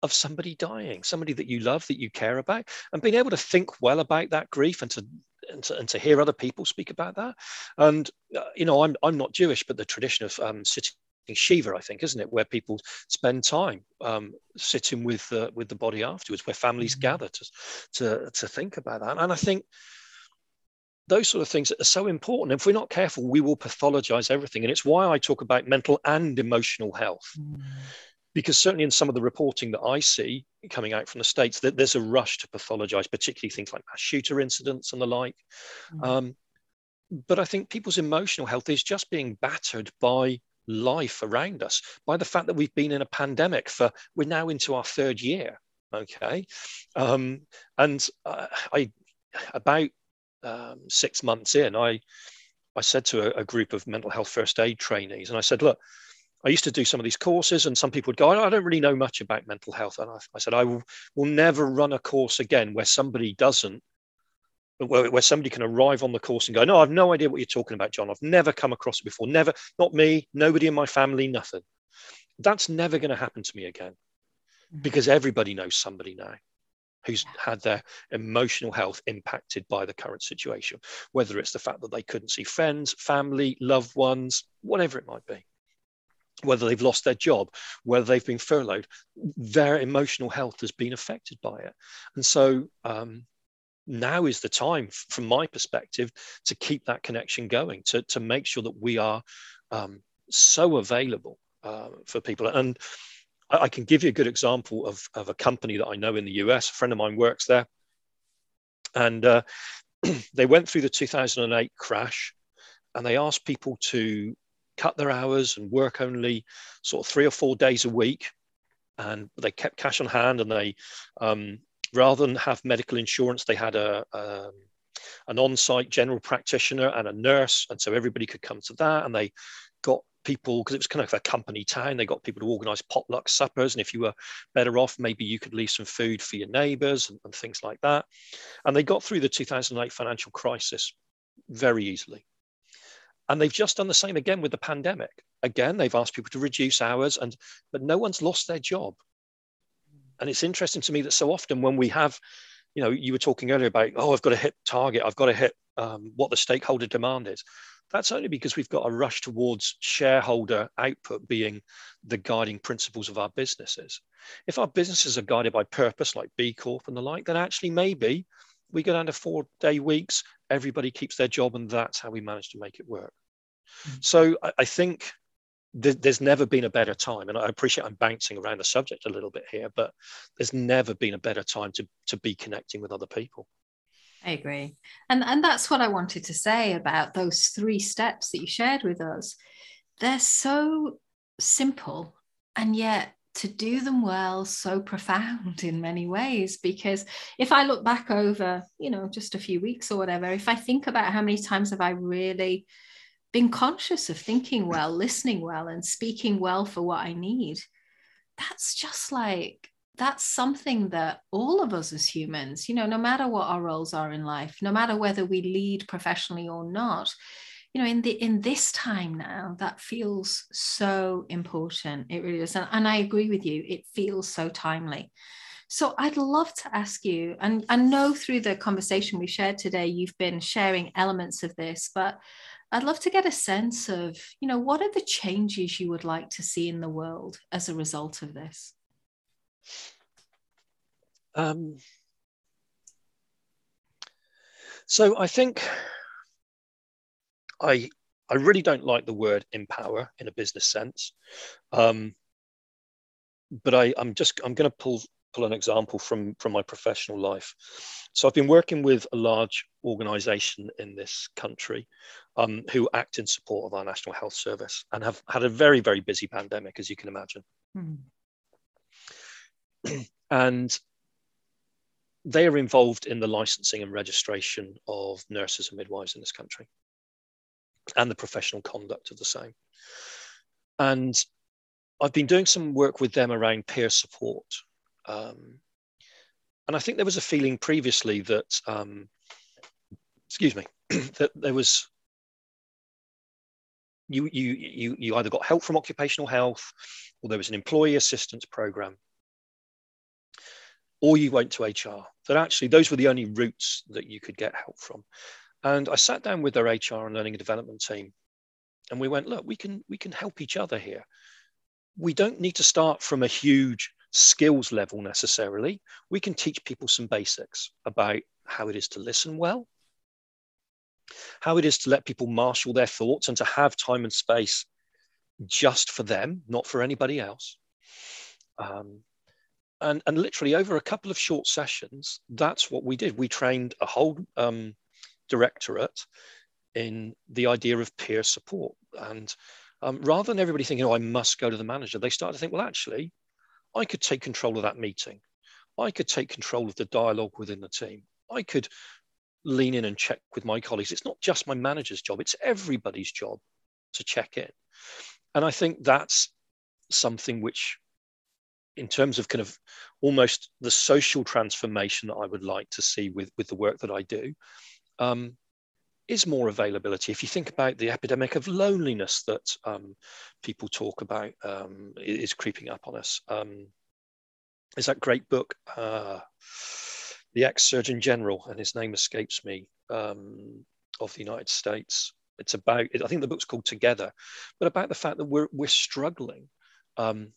Of somebody dying, somebody that you love, that you care about, and being able to think well about that grief and to and to, and to hear other people speak about that. And uh, you know, I'm I'm not Jewish, but the tradition of um, sitting Shiva, I think, isn't it, where people spend time um, sitting with uh, with the body afterwards, where families mm-hmm. gather to, to to think about that. And I think those sort of things are so important. If we're not careful, we will pathologize everything. And it's why I talk about mental and emotional health. Mm. Because certainly in some of the reporting that I see coming out from the States, that there's a rush to pathologize, particularly things like mass shooter incidents and the like. Mm. Um, but I think people's emotional health is just being battered by life around us, by the fact that we've been in a pandemic for, we're now into our third year. Okay. Um, and uh, I, about um, six months in, I I said to a, a, group of mental health first aid trainees, and I said, look, I used to do some of these courses, and some people would go, I don't really know much about mental health. And I, I said, I will, will never run a course again where somebody doesn't, where, where somebody can arrive on the course and go, no, I've no idea what you're talking about, John. I've never come across it before. Never, not me, nobody in my family, nothing. That's never going to happen to me again because everybody knows somebody now who's had their emotional health impacted by the current situation, whether it's the fact that they couldn't see friends, family, loved ones, whatever it might be. Whether they've lost their job, whether they've been furloughed, their emotional health has been affected by it. And so um, now is the time, from my perspective, to keep that connection going, to, to make sure that we are um, so available uh, for people. And I, can give you a good example of, of a company that I know in the US. A friend of mine works there. And uh, they went through the 2008 crash and they asked people to cut their hours and work only sort of three or four days a week. And they kept cash on hand and they, um, rather than have medical insurance, they had a, um, an on-site general practitioner and a nurse, and so everybody could come to that. And they got people because it was kind of a company town they got people to organize potluck suppers and if you were better off maybe you could leave some food for your neighbors and, and things like that. And they got through the 2008 financial crisis very easily. And they've just done the same again with the pandemic. Again they've asked people to reduce hours and but no one's lost their job and it's interesting to me that so often when we have you know you were talking earlier about oh i've got to hit target i've got to hit um, what the stakeholder demand is that's only because we've got a rush towards shareholder output being the guiding principles of our businesses. If our businesses are guided by purpose, like B Corp and the like, then actually maybe we go down to four day weeks, everybody keeps their job, and that's how we manage to make it work. Mm-hmm. So I, I think th- there's never been a better time. And I appreciate I'm bouncing around the subject a little bit here, but there's never been a better time to, to be connecting with other people. I agree. And and that's what I wanted to say about those three steps that you shared with us. They're so simple and yet to do them well so profound in many ways because if i look back over you know just a few weeks or whatever if i think about how many times have i really been conscious of thinking well listening well and speaking well for what i need that's just like that's something that all of us as humans, you know, no matter what our roles are in life, no matter whether we lead professionally or not, you know, in the in this time now, that feels so important. It really does. And, and I agree with you, it feels so timely. So I'd love to ask you, and I know through the conversation we shared today, you've been sharing elements of this, but I'd love to get a sense of, you know, what are the changes you would like to see in the world as a result of this? Um, so I think I I really don't like the word empower in a business sense. Um, but I, I'm just I'm going to pull pull an example from from my professional life. So I've been working with a large organisation in this country um, who act in support of our National Health Service and have had a very very busy pandemic, as you can imagine. Mm. and they are involved in the licensing and registration of nurses and midwives in this country and the professional conduct of the same. And I've been doing some work with them around peer support. Um, and I think there was a feeling previously that, um, excuse me, that there was you, you, you, you either got help from occupational health or there was an employee assistance program or you went to HR. That actually, those were the only routes that you could get help from. And I sat down with their HR and learning and development team, and we went, look, we can we can help each other here. We don't need to start from a huge skills level necessarily. We can teach people some basics about how it is to listen well, how it is to let people marshal their thoughts and to have time and space just for them, not for anybody else. Um, and, and literally over a couple of short sessions, that's what we did. We trained a whole um, directorate in the idea of peer support. And um, rather than everybody thinking, oh, I must go to the manager, they start to think, well, actually, I could take control of that meeting. I could take control of the dialogue within the team. I could lean in and check with my colleagues. It's not just my manager's job, it's everybody's job to check in. And I think that's something which, in terms of kind of almost the social transformation that I would like to see with, with the work that I do, um, is more availability. If you think about the epidemic of loneliness that um, people talk about um, is creeping up on us, um, is that great book, uh, The Ex Surgeon General, and his name escapes me, um, of the United States. It's about, I think the book's called Together, but about the fact that we're, we're struggling um,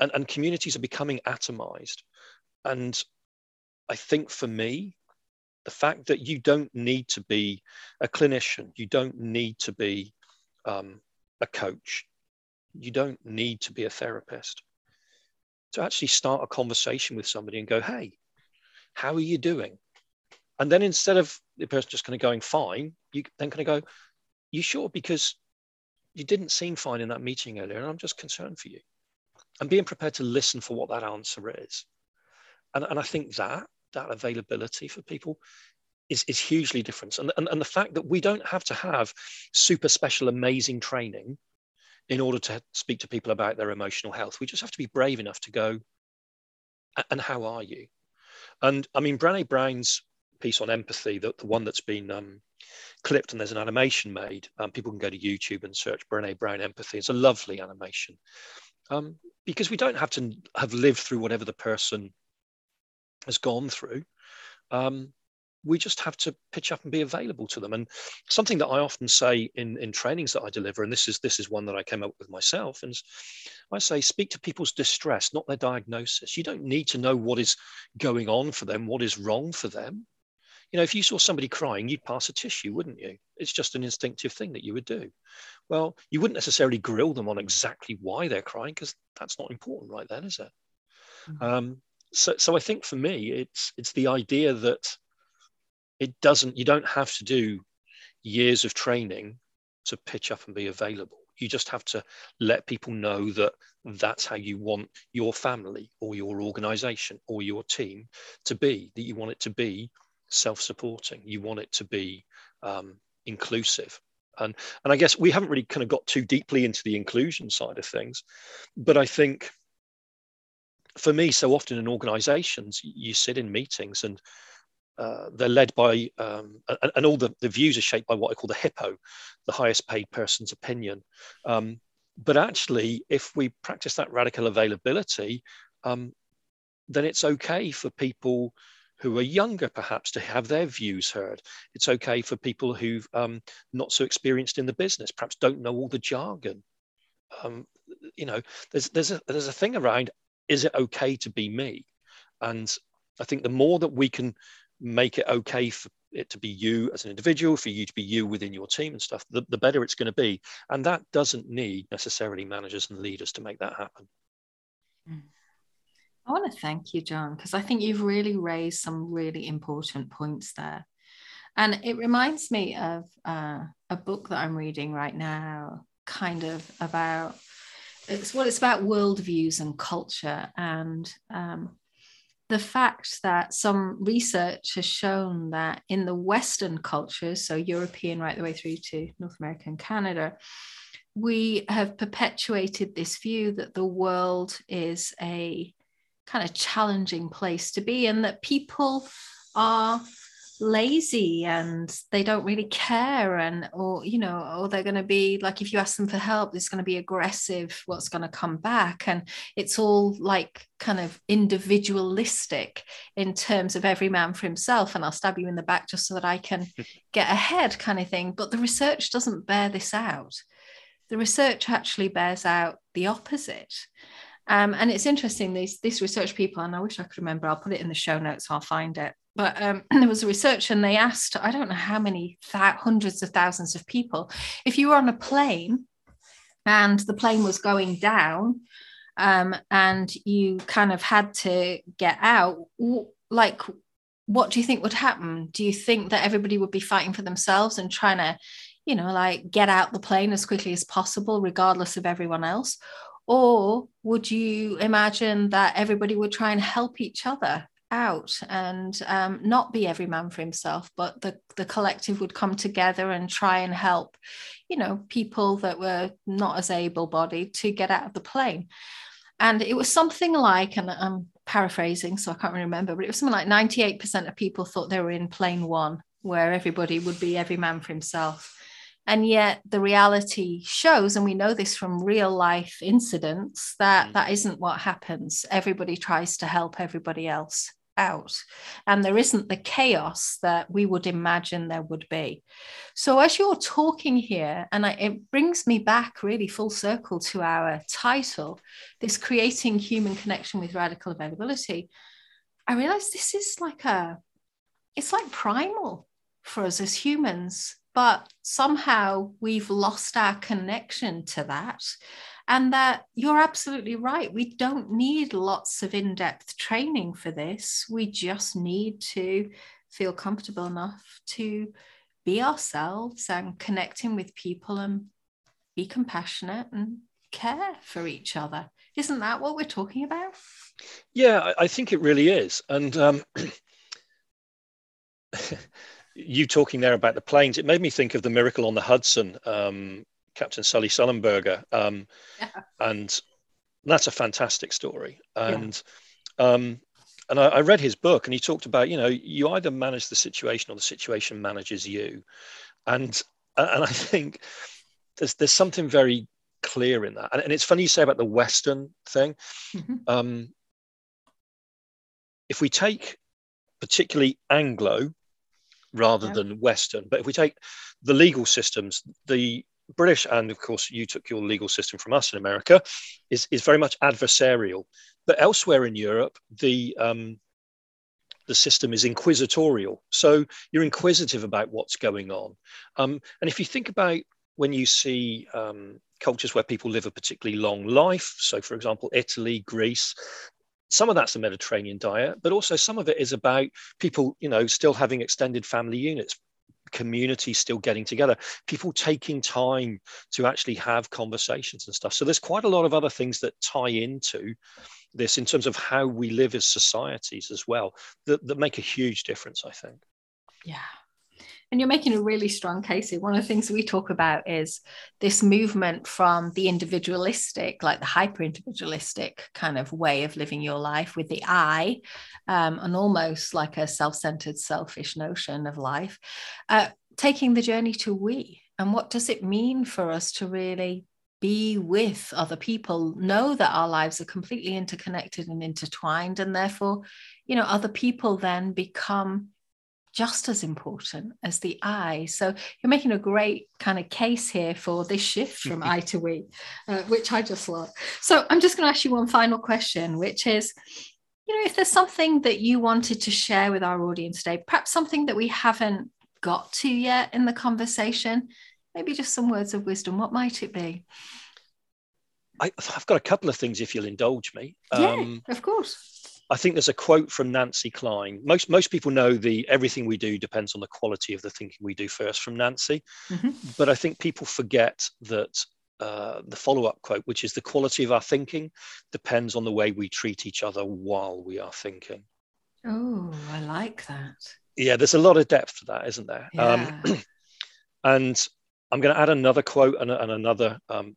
and, and communities are becoming atomized. And I think for me, the fact that you don't need to be a clinician, you don't need to be um, a coach, you don't need to be a therapist to actually start a conversation with somebody and go, hey, how are you doing? And then instead of the person just kind of going fine, you then kind of go, you sure? Because you didn't seem fine in that meeting earlier, and I'm just concerned for you. And being prepared to listen for what that answer is. And, and I think that that availability for people is, is hugely different. And, and, and the fact that we don't have to have super special, amazing training in order to speak to people about their emotional health. We just have to be brave enough to go, and how are you? And I mean, Brené Brown's piece on empathy, the, the one that's been um, clipped and there's an animation made, um, people can go to YouTube and search Brené Brown empathy. It's a lovely animation. Um, because we don't have to have lived through whatever the person has gone through. Um, we just have to pitch up and be available to them. And something that I often say in, in trainings that I deliver, and this is this is one that I came up with myself, and I say speak to people's distress, not their diagnosis. You don't need to know what is going on for them, what is wrong for them. You know, if you saw somebody crying, you'd pass a tissue, wouldn't you? It's just an instinctive thing that you would do. Well, you wouldn't necessarily grill them on exactly why they're crying because that's not important right then, is it? Mm-hmm. Um, so, so I think for me, it's it's the idea that it doesn't. You don't have to do years of training to pitch up and be available. You just have to let people know that that's how you want your family or your organization or your team to be. That you want it to be self-supporting. You want it to be um, inclusive. And, and I guess we haven't really kind of got too deeply into the inclusion side of things, but I think for me, so often in organizations, you sit in meetings and uh, they're led by, um, and, and, all the, the views are shaped by what I call the hippo, the highest paid person's opinion. Um, but actually, if we practice that radical availability, um, then it's okay for people who are younger, perhaps, to have their views heard. It's okay for people who've um, not so experienced in the business, perhaps don't know all the jargon. Um, you know, there's there's a there's a thing around is it okay to be me? And I think the more that we can make it okay for it to be you as an individual, for you to be you within your team and stuff, the, the better it's going to be. And that doesn't need necessarily managers and leaders to make that happen. I want to thank you, John, because I think you've really raised some really important points there. And it reminds me of uh, a book that I'm reading right now, kind of about it's well, it's about worldviews and culture and um, the fact that some research has shown that in the Western cultures, so European right the way through to North America and Canada, we have perpetuated this view that the world is a kind of challenging place to be and that people are lazy and they don't really care and or you know or they're going to be like if you ask them for help it's going to be aggressive what's going to come back. And it's all like kind of individualistic in terms of every man for himself and I'll stab you in the back just so that I can get ahead kind of thing. But the research doesn't bear this out. The research actually bears out the opposite. Um, and it's interesting these these research people and I wish I could remember I'll put it in the show notes I'll find it but um, there was a research and they asked i don't know how many th- hundreds of thousands of people if you were on a plane and the plane was going down um, and you kind of had to get out like what do you think would happen? Do you think that everybody would be fighting for themselves and trying to you know like get out the plane as quickly as possible regardless of everyone else? Or would you imagine that everybody would try and help each other out and um, not be every man for himself, but the, the collective would come together and try and help, you know, people that were not as able bodied to get out of the plane. And it was something like, and I'm paraphrasing, so I can't remember, but it was something like 98% of people thought they were in plane one, where everybody would be every man for himself. And yet the reality shows, and we know this from real life incidents, that mm. that isn't what happens. Everybody tries to help everybody else out. And there isn't the chaos that we would imagine there would be. So as you're talking here and I, it brings me back really full circle to our title this creating human connection with radical availability i realize this is like a it's like primal for us as humans but somehow we've lost our connection to that and that you're absolutely right. We don't need lots of in depth training for this. We just need to feel comfortable enough to be ourselves and connecting with people and be compassionate and care for each other. Isn't that what we're talking about? Yeah, I think it really is. And um, you talking there about the planes, it made me think of the Miracle on the Hudson um, Captain Sully Sullenberger, um, yeah. and that's a fantastic story. And yeah. um, and I, I, read his book, and he talked about you know you either manage the situation or the situation manages you, and and I think there's there's something very clear in that, and, and it's funny you say about the Western thing. Mm-hmm. Um, if we take particularly Anglo rather yeah. than Western, but if we take the legal systems, the British, and of course, you took your legal system from us in America, is, is very much adversarial. But elsewhere in Europe, the um, the system is inquisitorial. So you're inquisitive about what's going on. Um, and if you think about when you see um, cultures where people live a particularly long life, so for example, Italy, Greece, some of that's the Mediterranean diet, but also some of it is about people, you know, still having extended family units, community still getting together, people taking time to actually have conversations and stuff. So there's quite a lot of other things that tie into this in terms of how we live as societies as well that, that make a huge difference, I think. Yeah. And you're making a really strong case here. One of the things we talk about is this movement from the individualistic, like the hyper individualistic kind of way of living your life with the I, um, and almost like a self centered, selfish notion of life, uh, taking the journey to we. And what does it mean for us to really be with other people, know that our lives are completely interconnected and intertwined, and therefore, you know, other people then become just as important as the I. So you're making a great kind of case here for this shift from I to we, uh, which I just love. So I'm just going to ask you one final question, which is you know, if there's something that you wanted to share with our audience today, perhaps something that we haven't got to yet in the conversation, maybe just some words of wisdom, what might it be? I, have got a couple of things if you'll indulge me. Yeah, um, of course. I think there's a quote from Nancy Kline. Most most people know the everything we do depends on the quality of the thinking we do first from Nancy, mm-hmm. but I think people forget that uh, the follow up quote, which is the quality of our thinking depends on the way we treat each other while we are thinking. Oh, I like that. Yeah, there's a lot of depth to that, isn't there? Um, yeah. Um, and I'm going to add another quote and, and another um,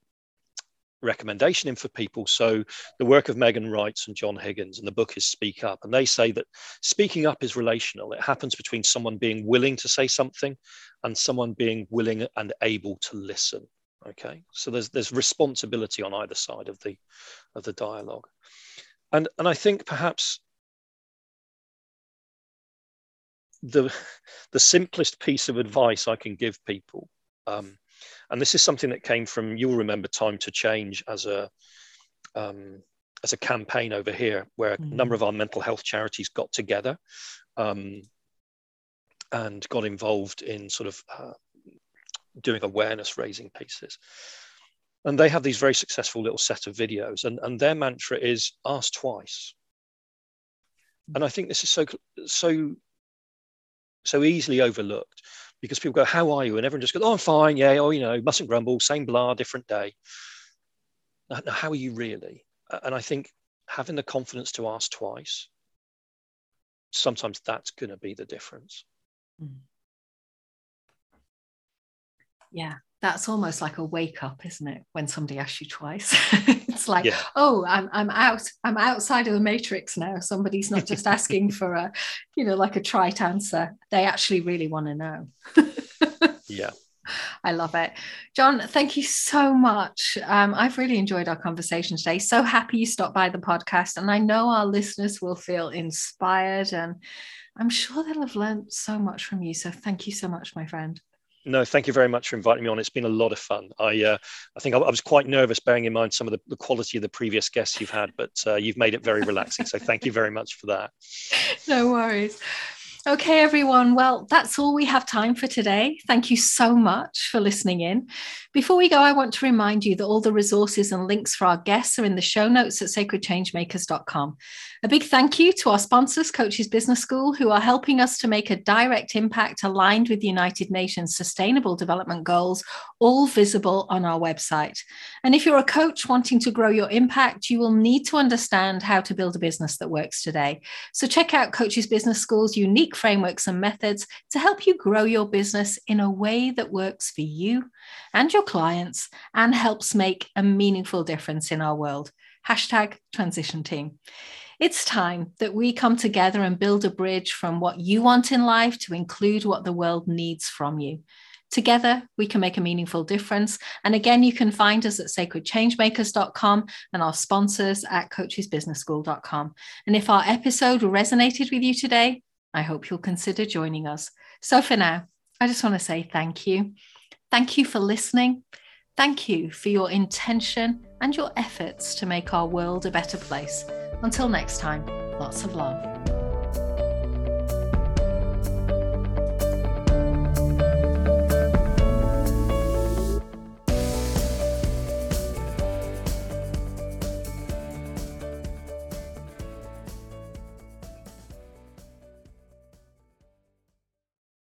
recommendation in for people. So the work of Megan Reitz and John Higgins, and the book is Speak Up, and they say that speaking up is relational. It happens between someone being willing to say something and someone being willing and able to listen. Okay, so there's there's responsibility on either side of the of the dialogue, and and I think perhaps the the simplest piece of advice I can give people. Um, and this is something that came from you'll remember time to change as a um, as a campaign over here where mm-hmm. a number of our mental health charities got together um, and got involved in sort of uh, doing awareness raising pieces. And they have these very successful little set of videos and, and their mantra is ask twice. And i think this is so so so easily overlooked because people go, How are you? And everyone just goes, Oh, I'm fine. Yeah. Oh, you know, mustn't grumble, same blah, different day. Now, how are you really? And I think having the confidence to ask twice, sometimes that's going to be the difference. Hmm. Yeah, that's almost like a wake up, isn't it? When somebody asks you twice, it's like, yeah. oh, I'm I'm out, I'm outside of the matrix now. Somebody's not just asking for a, you know, like a trite answer. They actually really want to know. yeah. I love it. John, thank you so much. Um, I've really enjoyed our conversation today. So happy you stopped by the podcast. And I know our listeners will feel inspired and I'm sure they'll have learned so much from you. So thank you so much, my friend. No, thank you very much for inviting me on. It's been a lot of fun. I, uh, I think I, I, was quite nervous, bearing in mind some of the, the, quality of the previous guests you've had, but uh, you've made it very relaxing. So thank you very much for that. No worries. Okay, everyone. Well, that's all we have time for today. Thank you so much for listening in. Before we go, I want to remind you that all the resources and links for our guests are in the show notes at sacredchangemakers.com. A big thank you to our sponsors, Coaches Business School, who are helping us to make a direct impact aligned with the United Nations Sustainable Development Goals, all visible on our website. And if you're a coach wanting to grow your impact, you will need to understand how to build a business that works today. So check out Coaches Business School's unique frameworks and methods to help you grow your business in a way that works for you and your clients and helps make a meaningful difference in our world. Hashtag transition team. It's time that we come together and build a bridge from what you want in life to include what the world needs from you. Together, we can make a meaningful difference. And again, you can find us at sacredchangemakers.com and our sponsors at coachesbusinessschool.com. And if our episode resonated with you today, I hope you'll consider joining us. So for now, I just want to say thank you. Thank you for listening. Thank you for your intention and your efforts to make our world a better place. Until next time, lots of love.